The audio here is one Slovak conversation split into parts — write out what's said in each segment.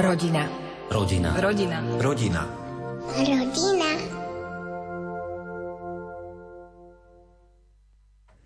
Rodina. Rodina. Rodina. Rodina. Rodina.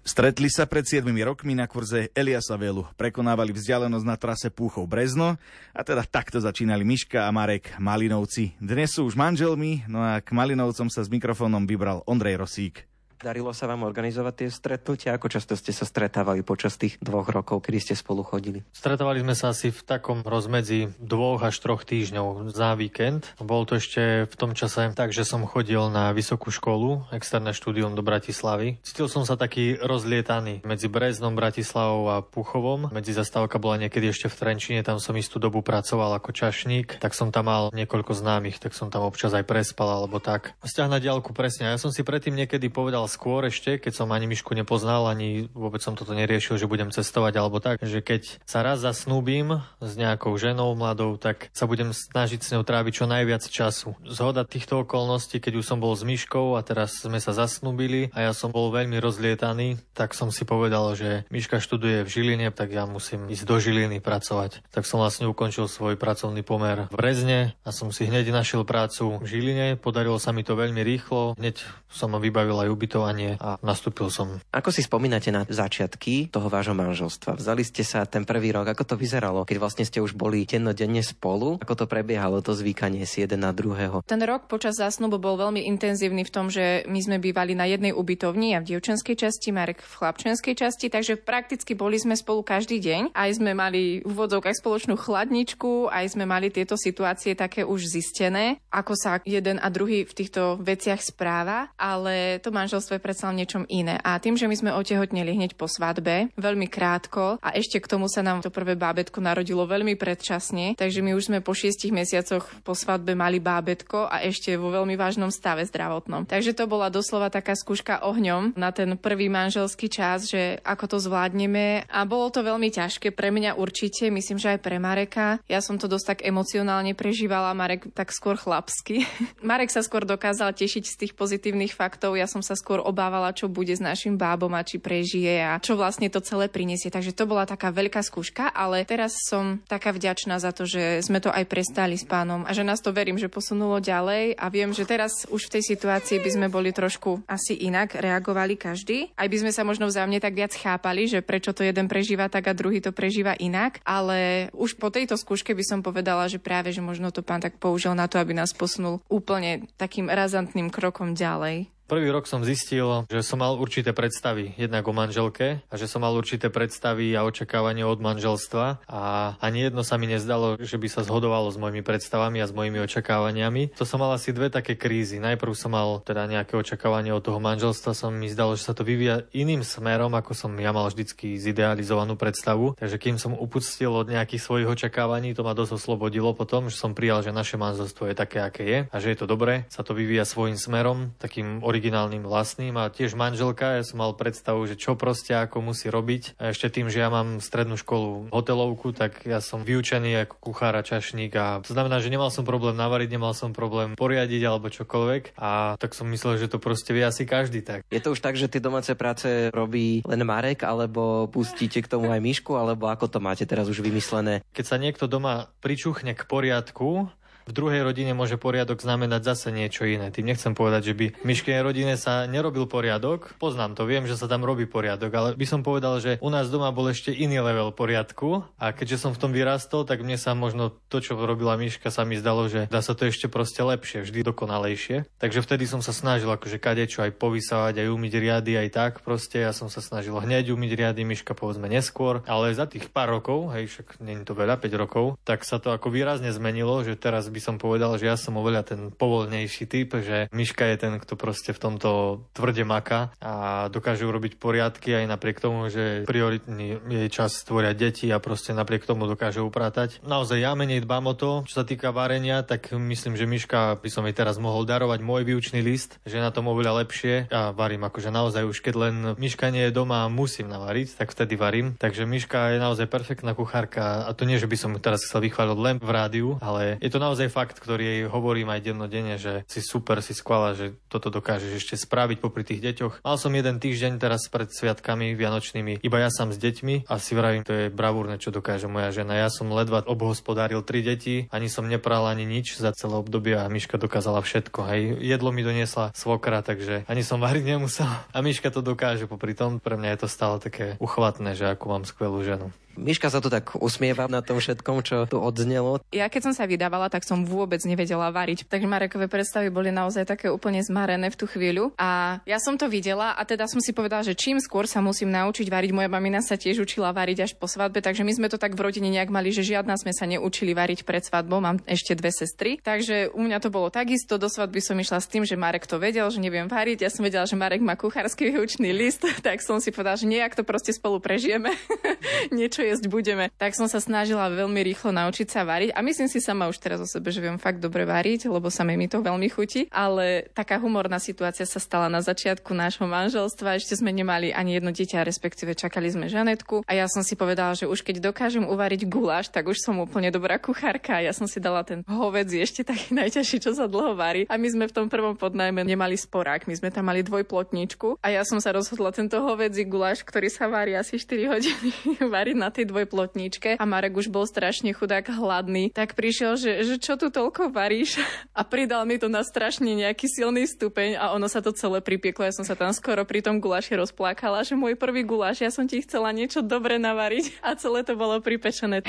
Stretli sa pred 7 rokmi na kurze Eliasa Velu. Prekonávali vzdialenosť na trase Púchov Brezno a teda takto začínali Miška a Marek Malinovci. Dnes sú už manželmi, no a k Malinovcom sa s mikrofónom vybral Ondrej Rosík. Darilo sa vám organizovať tie stretnutia? Ako často ste sa stretávali počas tých dvoch rokov, kedy ste spolu chodili? Stretávali sme sa asi v takom rozmedzi dvoch až troch týždňov za víkend. Bol to ešte v tom čase tak, že som chodil na vysokú školu, externé štúdium do Bratislavy. Cítil som sa taký rozlietaný medzi Breznom, Bratislavou a Puchovom. Medzi zastávka bola niekedy ešte v Trenčine, tam som istú dobu pracoval ako čašník, tak som tam mal niekoľko známych, tak som tam občas aj prespal alebo tak. Vzťah na diálku presne. Ja som si predtým niekedy povedal skôr ešte, keď som ani Mišku nepoznal, ani vôbec som toto neriešil, že budem cestovať alebo tak, že keď sa raz zasnúbim s nejakou ženou mladou, tak sa budem snažiť s ňou tráviť čo najviac času. Zhoda týchto okolností, keď už som bol s Miškou a teraz sme sa zasnúbili a ja som bol veľmi rozlietaný, tak som si povedal, že Miška študuje v Žiline, tak ja musím ísť do Žiliny pracovať. Tak som vlastne ukončil svoj pracovný pomer v Brezne a som si hneď našiel prácu v Žiline. Podarilo sa mi to veľmi rýchlo. Hneď som vybavil aj ubytovanie vzdelávanie a nastúpil som. Ako si spomínate na začiatky toho vášho manželstva? Vzali ste sa ten prvý rok, ako to vyzeralo, keď vlastne ste už boli dennodenne spolu? Ako to prebiehalo, to zvykanie si jeden na druhého? Ten rok počas zásnubu bol veľmi intenzívny v tom, že my sme bývali na jednej ubytovni a v dievčenskej časti, Marek v chlapčenskej časti, takže prakticky boli sme spolu každý deň. Aj sme mali v úvodzok aj spoločnú chladničku, aj sme mali tieto situácie také už zistené, ako sa jeden a druhý v týchto veciach správa, ale to manželstvo je predsa len niečom iné. A tým, že my sme otehotneli hneď po svadbe, veľmi krátko a ešte k tomu sa nám to prvé bábetko narodilo veľmi predčasne, takže my už sme po šiestich mesiacoch po svadbe mali bábetko a ešte vo veľmi vážnom stave zdravotnom. Takže to bola doslova taká skúška ohňom na ten prvý manželský čas, že ako to zvládneme a bolo to veľmi ťažké pre mňa určite, myslím, že aj pre Mareka. Ja som to dosť tak emocionálne prežívala, Marek tak skôr chlapsky. Marek sa skôr dokázal tešiť z tých pozitívnych faktov, ja som sa skôr obávala, čo bude s našim bábom a či prežije a čo vlastne to celé prinesie. Takže to bola taká veľká skúška, ale teraz som taká vďačná za to, že sme to aj prestali s pánom a že nás to verím, že posunulo ďalej a viem, že teraz už v tej situácii by sme boli trošku asi inak reagovali každý. Aj by sme sa možno vzájomne tak viac chápali, že prečo to jeden prežíva tak a druhý to prežíva inak, ale už po tejto skúške by som povedala, že práve, že možno to pán tak použil na to, aby nás posunul úplne takým razantným krokom ďalej. Prvý rok som zistil, že som mal určité predstavy jednak o manželke a že som mal určité predstavy a očakávania od manželstva a ani jedno sa mi nezdalo, že by sa zhodovalo s mojimi predstavami a s mojimi očakávaniami. To som mal asi dve také krízy. Najprv som mal teda nejaké očakávanie od toho manželstva, som mi zdalo, že sa to vyvíja iným smerom, ako som ja mal vždycky zidealizovanú predstavu. Takže kým som upustil od nejakých svojich očakávaní, to ma dosť oslobodilo potom, že som prijal, že naše manželstvo je také, aké je a že je to dobré, sa to vyvíja svojím smerom, takým originálnym vlastným a tiež manželka, ja som mal predstavu, že čo proste ako musí robiť. A ešte tým, že ja mám strednú školu hotelovku, tak ja som vyučený ako kuchár a čašník a to znamená, že nemal som problém navariť, nemal som problém poriadiť alebo čokoľvek a tak som myslel, že to proste vie asi každý tak. Je to už tak, že tie domáce práce robí len Marek, alebo pustíte k tomu aj Mišku, alebo ako to máte teraz už vymyslené? Keď sa niekto doma pričuchne k poriadku, v druhej rodine môže poriadok znamenať zase niečo iné. Tým nechcem povedať, že by v Miškej rodine sa nerobil poriadok. Poznám to, viem, že sa tam robí poriadok, ale by som povedal, že u nás doma bol ešte iný level poriadku a keďže som v tom vyrastol, tak mne sa možno to, čo robila Miška, sa mi zdalo, že dá sa to ešte proste lepšie, vždy dokonalejšie. Takže vtedy som sa snažil akože kadečo aj povysávať, aj umyť riady, aj tak proste. Ja som sa snažil hneď umyť riady, Miška povedzme neskôr, ale za tých pár rokov, hej, však nie to veľa, 5 rokov, tak sa to ako výrazne zmenilo, že teraz by som povedal, že ja som oveľa ten povolnejší typ, že Miška je ten, kto proste v tomto tvrde maka a dokáže urobiť poriadky aj napriek tomu, že prioritný jej čas stvoria deti a proste napriek tomu dokáže upratať. Naozaj ja menej dbám o to, čo sa týka varenia, tak myslím, že Miška by som jej teraz mohol darovať môj výučný list, že na tom oveľa lepšie a varím akože naozaj už keď len Miška nie je doma a musím navariť, tak vtedy varím. Takže Miška je naozaj perfektná kuchárka a to nie, že by som teraz chcel vychváliť len v rádiu, ale je to naozaj naozaj fakt, ktorý jej hovorím aj dennodenne, že si super, si skvala, že toto dokážeš ešte spraviť popri tých deťoch. Mal som jeden týždeň teraz pred sviatkami vianočnými, iba ja sám s deťmi a si vravím, to je bravúrne, čo dokáže moja žena. Ja som ledva obhospodáril tri deti, ani som nepral ani nič za celé obdobie a Miška dokázala všetko. Hej. Jedlo mi doniesla svokra, takže ani som variť nemusel. A Miška to dokáže popri tom. Pre mňa je to stále také uchvatné, že ako mám skvelú ženu. Miška sa tu tak usmieva na tom všetkom, čo tu odznelo. Ja keď som sa vydávala, tak som vôbec nevedela variť. Takže Marekové predstavy boli naozaj také úplne zmarené v tú chvíľu. A ja som to videla a teda som si povedala, že čím skôr sa musím naučiť variť. Moja mamina sa tiež učila variť až po svadbe, takže my sme to tak v rodine nejak mali, že žiadna sme sa neučili variť pred svadbou. Mám ešte dve sestry. Takže u mňa to bolo takisto. Do svadby som išla s tým, že Marek to vedel, že neviem variť. Ja som vedela, že Marek má kuchársky výučný list, tak som si povedala, že nejak to proste spolu prežijeme. Niečo jesť budeme. Tak som sa snažila veľmi rýchlo naučiť sa variť a myslím si sama už teraz o sebe, že viem fakt dobre variť, lebo sa mi to veľmi chutí. Ale taká humorná situácia sa stala na začiatku nášho manželstva. Ešte sme nemali ani jedno dieťa, respektíve čakali sme Žanetku a ja som si povedala, že už keď dokážem uvariť guláš, tak už som úplne dobrá kuchárka. Ja som si dala ten hovedzí ešte taký najťažší, čo sa dlho varí. A my sme v tom prvom podnajme nemali sporák, my sme tam mali dvojplotničku a ja som sa rozhodla tento hovedzí guláš, ktorý sa varí asi 4 hodiny, variť na tej dvojplotničke a Marek už bol strašne chudák hladný, tak prišiel, že, že čo tu toľko varíš a pridal mi to na strašne nejaký silný stupeň a ono sa to celé pripieklo. Ja som sa tam skoro pri tom guláši rozplakala, že môj prvý guláš, ja som ti chcela niečo dobre navariť a celé to bolo pripečené.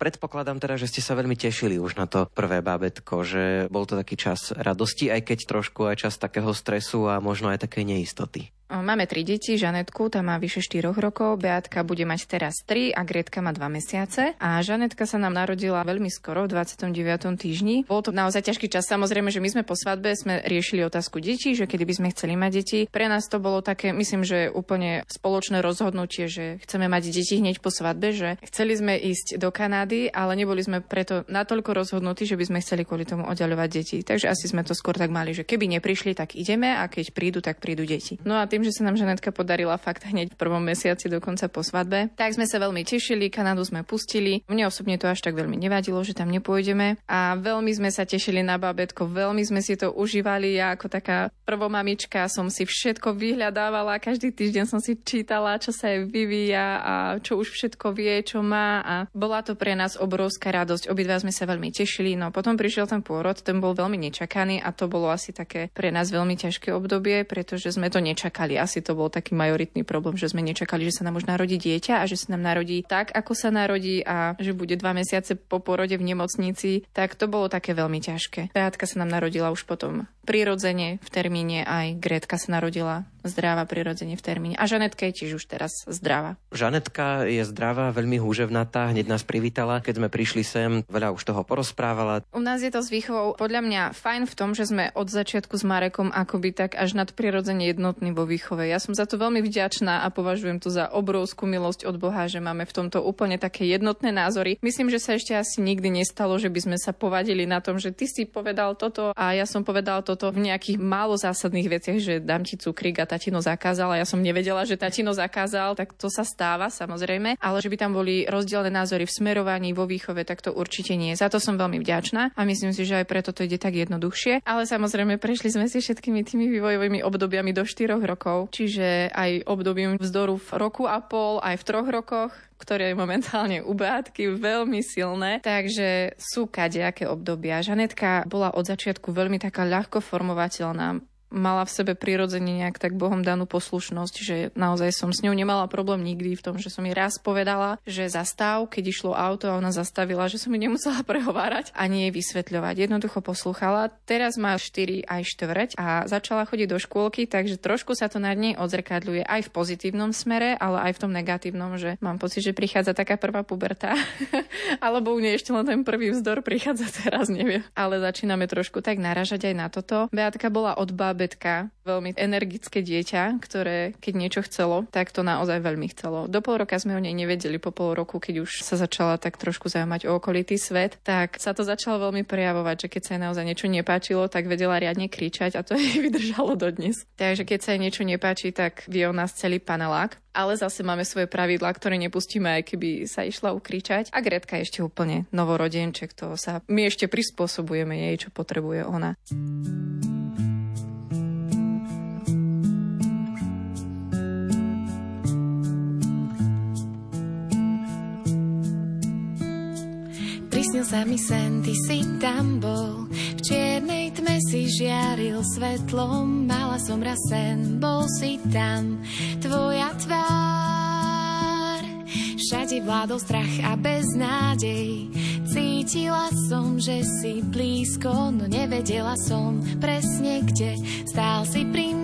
Predpokladám teda, že ste sa veľmi tešili už na to prvé bábetko, že bol to taký čas radosti, aj keď trošku aj čas takého stresu a možno aj také neistoty. Máme tri deti, Žanetku, tá má vyše 4 rokov, Beatka bude mať teraz 3 a Gretka má 2 mesiace. A Žanetka sa nám narodila veľmi skoro, v 29. týždni. Bol to naozaj ťažký čas, samozrejme, že my sme po svadbe sme riešili otázku detí, že kedy by sme chceli mať deti. Pre nás to bolo také, myslím, že úplne spoločné rozhodnutie, že chceme mať deti hneď po svadbe, že chceli sme ísť do Kanady, ale neboli sme preto natoľko rozhodnutí, že by sme chceli kvôli tomu oddaľovať deti. Takže asi sme to skôr tak mali, že keby neprišli, tak ideme a keď prídu, tak prídu deti. No a tým, že sa nám Žanetka podarila fakt hneď v prvom mesiaci dokonca po svadbe, tak sme sa veľmi tešili, Kanadu sme pustili. Mne osobne to až tak veľmi nevadilo, že tam nepôjdeme a veľmi sme sa tešili na babetko, veľmi sme si to užívali. Ja ako taká prvomamička som si všetko vyhľadávala, každý týždeň som si čítala, čo sa jej vyvíja a čo už všetko vie, čo má a bola to pre nás obrovská radosť. Obidva sme sa veľmi tešili, no potom prišiel ten pôrod, ten bol veľmi nečakaný a to bolo asi také pre nás veľmi ťažké obdobie, pretože sme to nečakali nečakali. Asi to bol taký majoritný problém, že sme nečakali, že sa nám už narodí dieťa a že sa nám narodí tak, ako sa narodí a že bude dva mesiace po porode v nemocnici, tak to bolo také veľmi ťažké. Beatka sa nám narodila už potom prirodzene v termíne, aj Gretka sa narodila zdravá prirodzene v termíne. A Žanetka je tiež už teraz zdravá. Žanetka je zdravá, veľmi húževnatá, hneď nás privítala, keď sme prišli sem, veľa už toho porozprávala. U nás je to s výchovou podľa mňa fajn v tom, že sme od začiatku s Marekom akoby tak až nadprirodzene jednotní vo výchove. Ja som za to veľmi vďačná a považujem to za obrovskú milosť od Boha, že máme v tomto úplne také jednotné názory. Myslím, že sa ešte asi nikdy nestalo, že by sme sa povadili na tom, že ty si povedal toto a ja som povedal toto v nejakých málo zásadných veciach, že dám ti cukrík a tatino zakázal a ja som nevedela, že tatino zakázal, tak to sa stáva samozrejme, ale že by tam boli rozdielne názory v smerovaní, vo výchove, tak to určite nie. Za to som veľmi vďačná a myslím si, že aj preto to ide tak jednoduchšie. Ale samozrejme prešli sme si všetkými tými vývojovými obdobiami do 4 rokov, čiže aj obdobím vzdoru v roku a pol, aj v troch rokoch, ktoré je momentálne u Beatky veľmi silné, takže sú kadejaké obdobia. Žanetka bola od začiatku veľmi taká ľahko formovateľná mala v sebe prirodzene nejak tak Bohom danú poslušnosť, že naozaj som s ňou nemala problém nikdy v tom, že som jej raz povedala, že zastav, keď išlo auto a ona zastavila, že som mi nemusela prehovárať ani jej vysvetľovať. Jednoducho poslúchala. Teraz má 4 aj štvrť a začala chodiť do škôlky, takže trošku sa to nad nej odzrkadľuje aj v pozitívnom smere, ale aj v tom negatívnom, že mám pocit, že prichádza taká prvá puberta. Alebo u nej ešte len ten prvý vzdor prichádza teraz, neviem. Ale začíname trošku tak naražať aj na toto. Beatka bola od betka, veľmi energické dieťa, ktoré keď niečo chcelo, tak to naozaj veľmi chcelo. Do pol roka sme o nej nevedeli, po pol roku, keď už sa začala tak trošku zaujímať o okolitý svet, tak sa to začalo veľmi prejavovať, že keď sa jej naozaj niečo nepáčilo, tak vedela riadne kričať a to jej vydržalo dodnes. Takže keď sa jej niečo nepáči, tak vie o nás celý panelák ale zase máme svoje pravidlá, ktoré nepustíme, aj keby sa išla ukričať. A Gretka je ešte úplne novorodenček, to sa my ešte prispôsobujeme jej, čo potrebuje ona. Prisnil sa mi sen, ty si tam bol. V čiernej tme si žiaril svetlom Mala som raz sen, bol si tam. Tvoja tvár Všade vládol strach a beznádej. Cítila som, že si blízko No nevedela som presne kde. Stál si pri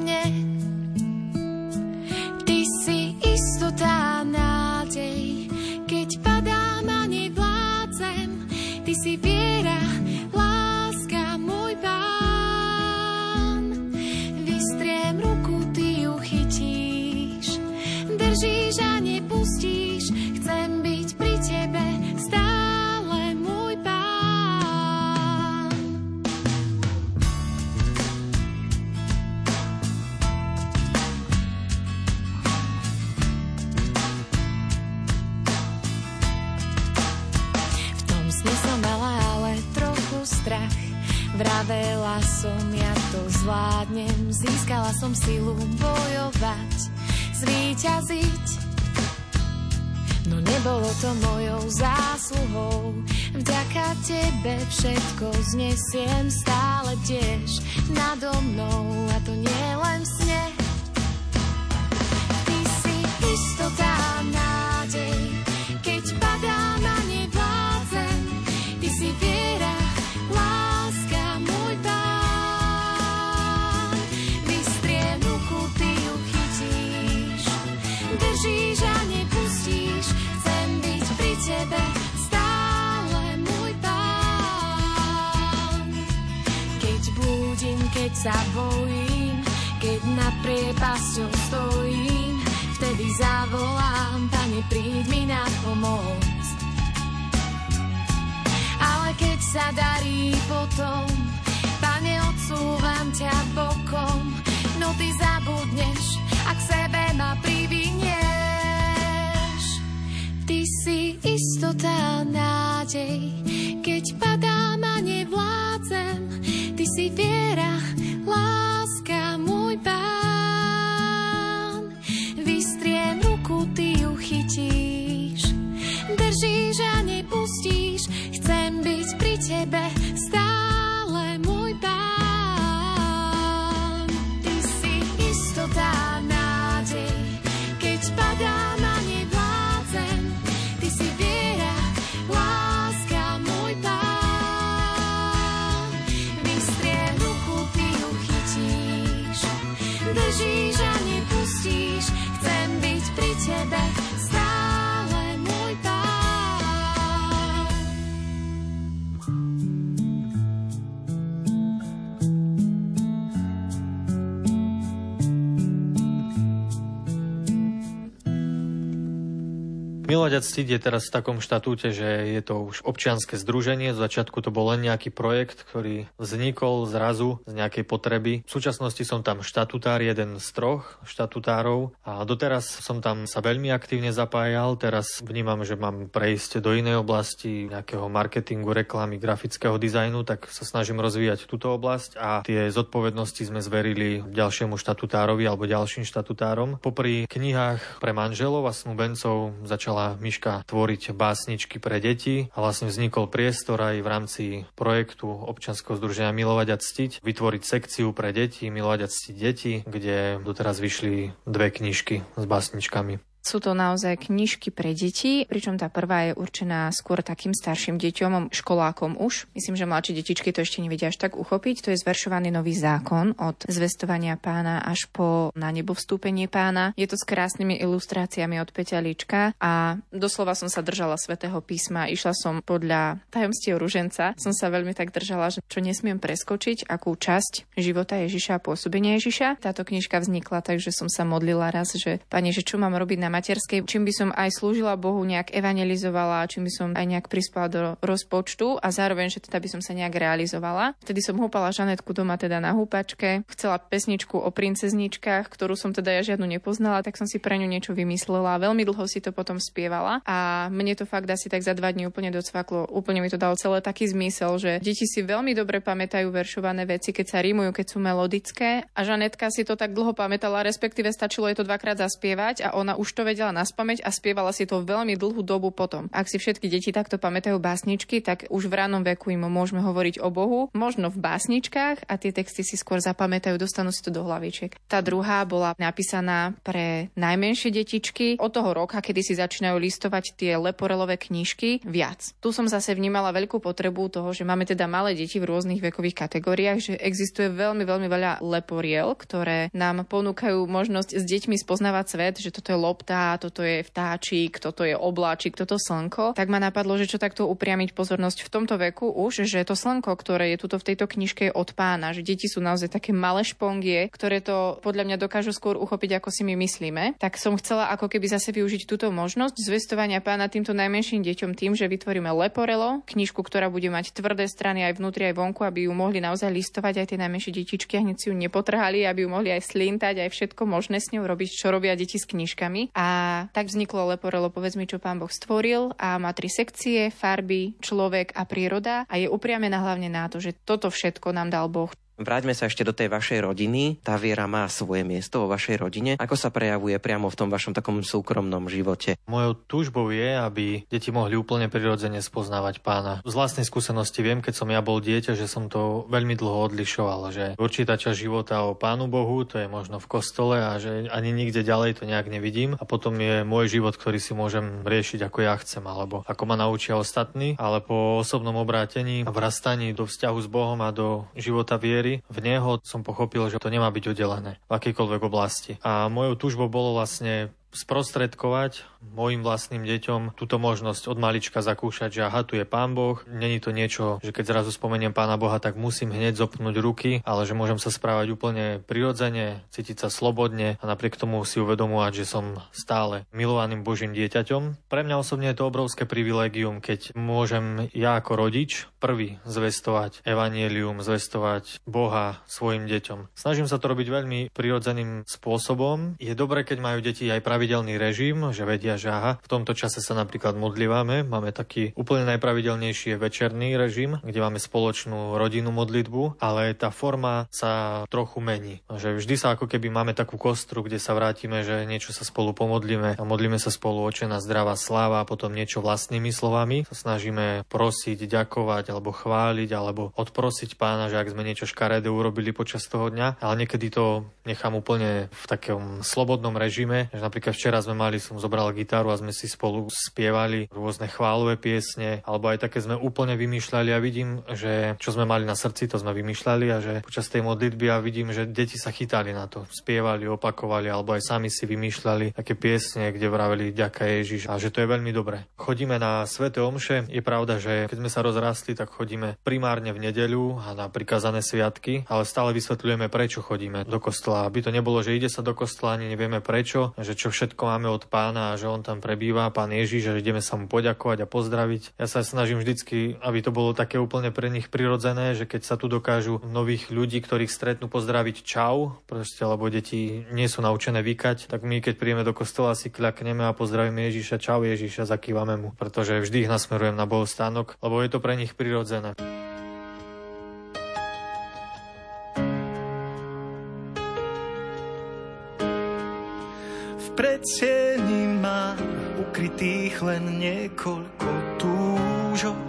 som silu bojovať, zvíťaziť. No nebolo to mojou zásluhou. Vďaka tebe všetko znesiem, stále tiež nado mnou. Sa bojím, keď nad priepasťou stojím, vtedy zavolám, Pane, príď mi na pomoc. Ale keď sa darí potom, Pane, odsúvam ťa bokom, no ty zabudneš, ak sebe Milovať a ctiť je teraz v takom štatúte, že je to už občianske združenie. Z začiatku to bol len nejaký projekt, ktorý vznikol zrazu z nejakej potreby. V súčasnosti som tam štatutár, jeden z troch štatutárov a doteraz som tam sa veľmi aktívne zapájal. Teraz vnímam, že mám prejsť do inej oblasti nejakého marketingu, reklamy, grafického dizajnu, tak sa snažím rozvíjať túto oblasť a tie zodpovednosti sme zverili ďalšiemu štatutárovi alebo ďalším štatutárom. Popri knihách pre manželov a snúbencov začala Miška tvoriť básničky pre deti a vlastne vznikol priestor aj v rámci projektu občanského združenia Milovať a ctiť, vytvoriť sekciu pre deti, Milovať a ctiť deti, kde doteraz vyšli dve knižky s básničkami. Sú to naozaj knižky pre deti, pričom tá prvá je určená skôr takým starším deťom, školákom už. Myslím, že mladšie detičky to ešte nevedia až tak uchopiť. To je zveršovaný nový zákon od zvestovania pána až po na nebo vstúpenie pána. Je to s krásnymi ilustráciami od Peťa Lička a doslova som sa držala svätého písma. Išla som podľa tajomstiev ruženca. Som sa veľmi tak držala, že čo nesmiem preskočiť, akú časť života Ježiša a pôsobenia Ježiša. Táto knižka vznikla, takže som sa modlila raz, že pani, že čo mám robiť na materskej, čím by som aj slúžila Bohu, nejak evangelizovala, čím by som aj nejak prispela do rozpočtu a zároveň, že teda by som sa nejak realizovala. Vtedy som húpala Žanetku doma teda na húpačke, chcela pesničku o princezničkách, ktorú som teda ja žiadnu nepoznala, tak som si pre ňu niečo vymyslela. Veľmi dlho si to potom spievala a mne to fakt asi tak za dva dní úplne docvaklo. Úplne mi to dalo celé taký zmysel, že deti si veľmi dobre pamätajú veršované veci, keď sa rímujú, keď sú melodické. A Žanetka si to tak dlho pamätala, respektíve stačilo jej to dvakrát zaspievať a ona už to vedela naspamäť a spievala si to veľmi dlhú dobu potom. Ak si všetky deti takto pamätajú básničky, tak už v ranom veku im môžeme hovoriť o Bohu, možno v básničkách a tie texty si skôr zapamätajú, dostanú si to do hlavičiek. Tá druhá bola napísaná pre najmenšie detičky od toho roka, kedy si začínajú listovať tie leporelové knižky viac. Tu som zase vnímala veľkú potrebu toho, že máme teda malé deti v rôznych vekových kategóriách, že existuje veľmi, veľmi veľa leporiel, ktoré nám ponúkajú možnosť s deťmi spoznávať svet, že toto je lopta, toto je vtáčik, toto je obláčik, toto slnko, tak ma napadlo, že čo takto upriamiť pozornosť v tomto veku už, že to slnko, ktoré je tuto v tejto knižke od pána, že deti sú naozaj také malé špongie, ktoré to podľa mňa dokážu skôr uchopiť, ako si my myslíme. Tak som chcela ako keby zase využiť túto možnosť zvestovania pána týmto najmenším deťom tým, že vytvoríme leporelo, knižku, ktorá bude mať tvrdé strany aj vnútri, aj vonku, aby ju mohli naozaj listovať aj tie najmenšie detičky a hneď si ju nepotrhali, aby ju mohli aj slintať, aj všetko možné s ňou robiť, čo robia deti s knižkami. A tak vzniklo Leporelo Povedz mi, čo pán Boh stvoril a má tri sekcie, farby, človek a príroda a je upriamená hlavne na to, že toto všetko nám dal Boh. Vráťme sa ešte do tej vašej rodiny. Tá viera má svoje miesto vo vašej rodine. Ako sa prejavuje priamo v tom vašom takom súkromnom živote? Mojou túžbou je, aby deti mohli úplne prirodzene spoznávať pána. Z vlastnej skúsenosti viem, keď som ja bol dieťa, že som to veľmi dlho odlišoval, že určitá časť života o Pánu Bohu, to je možno v kostole a že ani nikde ďalej to nejak nevidím. A potom je môj život, ktorý si môžem riešiť ako ja chcem, alebo ako ma naučia ostatní, ale po osobnom obrátení a vrastaní do vzťahu s Bohom a do života viery viery v Neho som pochopil, že to nemá byť oddelené v akejkoľvek oblasti. A mojou túžbou bolo vlastne sprostredkovať mojim vlastným deťom túto možnosť od malička zakúšať, že aha, tu je Pán Boh. Není to niečo, že keď zrazu spomeniem Pána Boha, tak musím hneď zopnúť ruky, ale že môžem sa správať úplne prirodzene, cítiť sa slobodne a napriek tomu si uvedomovať, že som stále milovaným Božím dieťaťom. Pre mňa osobne je to obrovské privilégium, keď môžem ja ako rodič prvý zvestovať evanielium, zvestovať Boha svojim deťom. Snažím sa to robiť veľmi prirodzeným spôsobom. Je dobré, keď majú deti aj pravidelný režim, že vedia, že aha, v tomto čase sa napríklad modlívame. Máme taký úplne najpravidelnejší večerný režim, kde máme spoločnú rodinnú modlitbu, ale tá forma sa trochu mení. Že vždy sa ako keby máme takú kostru, kde sa vrátime, že niečo sa spolu pomodlíme a modlíme sa spolu očená zdravá sláva a potom niečo vlastnými slovami. Sa snažíme prosiť, ďakovať alebo chváliť alebo odprosiť pána, že ak sme niečo škaredé urobili počas toho dňa, ale niekedy to nechám úplne v takom slobodnom režime, že napríklad včera sme mali, som zobral gitaru a sme si spolu spievali rôzne chválové piesne, alebo aj také sme úplne vymýšľali. A vidím, že čo sme mali na srdci, to sme vymýšľali a že počas tej modlitby a vidím, že deti sa chytali na to, spievali, opakovali, alebo aj sami si vymýšľali také piesne, kde vraveli ďaká Ježiš. A že to je veľmi dobré. Chodíme na Svete Omše, je pravda, že keď sme sa rozrastli, tak chodíme primárne v nedeľu a na prikazané sviatky, ale stále vysvetľujeme, prečo chodíme do kostola, aby to nebolo, že ide sa do kostola, ani nevieme prečo, že čo všetko máme od pána a že on tam prebýva, pán Ježiš, že ideme sa mu poďakovať a pozdraviť. Ja sa snažím vždycky, aby to bolo také úplne pre nich prirodzené, že keď sa tu dokážu nových ľudí, ktorých stretnú, pozdraviť čau, proste, lebo deti nie sú naučené vykať, tak my keď príjeme do kostola si kľakneme a pozdravíme Ježiša, čau Ježiša, zakývame mu, pretože vždy ich nasmerujem na bohostánok, lebo je to pre nich prirodzené. Predsieni mám ukrytých len niekoľko túžob.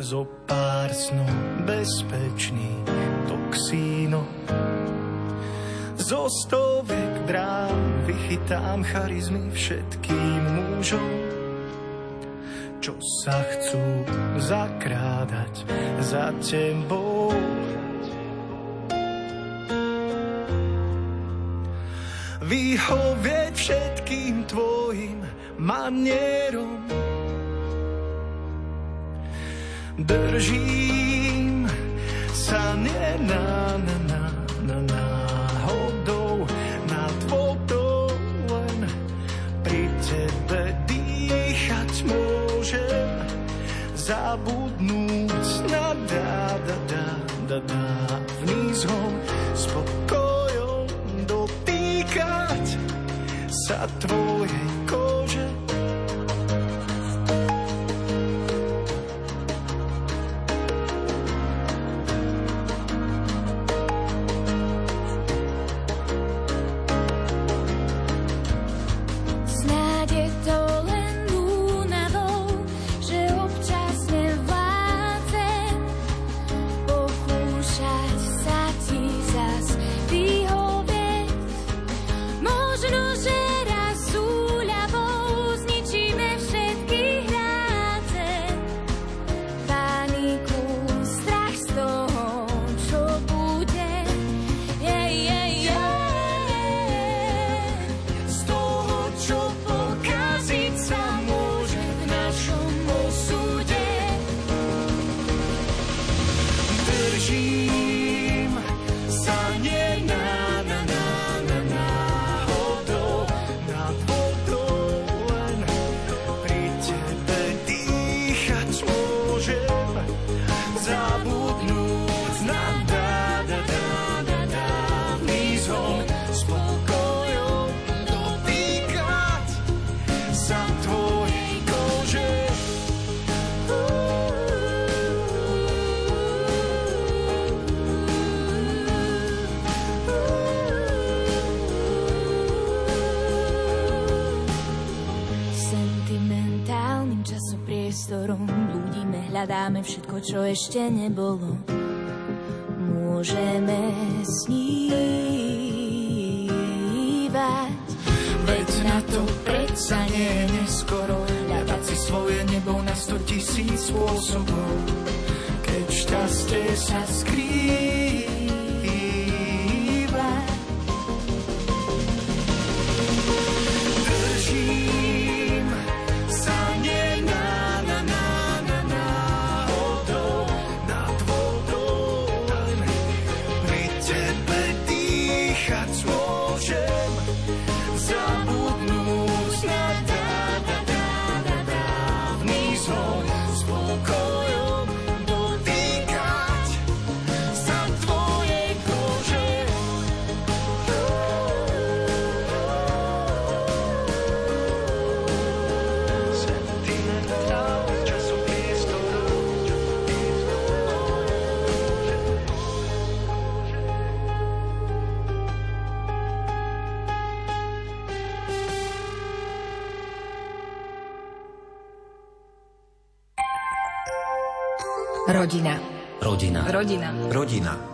Zo pár snov bezpečných toxínov. Zo stoviek drám vychytám charizmy všetkým mužom, čo sa chcú zakrádať za tebou. Vyhovieť všetkým tvojim manierom. Držím sa nie na, na, na, na náhodou nad vodou, len pri tebe dýchať môžem zabudnúť sa hľadáme všetko, čo ešte nebolo. Môžeme snívať. Veď na to predsa nie je neskoro. Hľadať si svoje nebo na sto tisíc spôsobov. Keď šťastie sa skrýva. cat's wall Rodina. Rodina.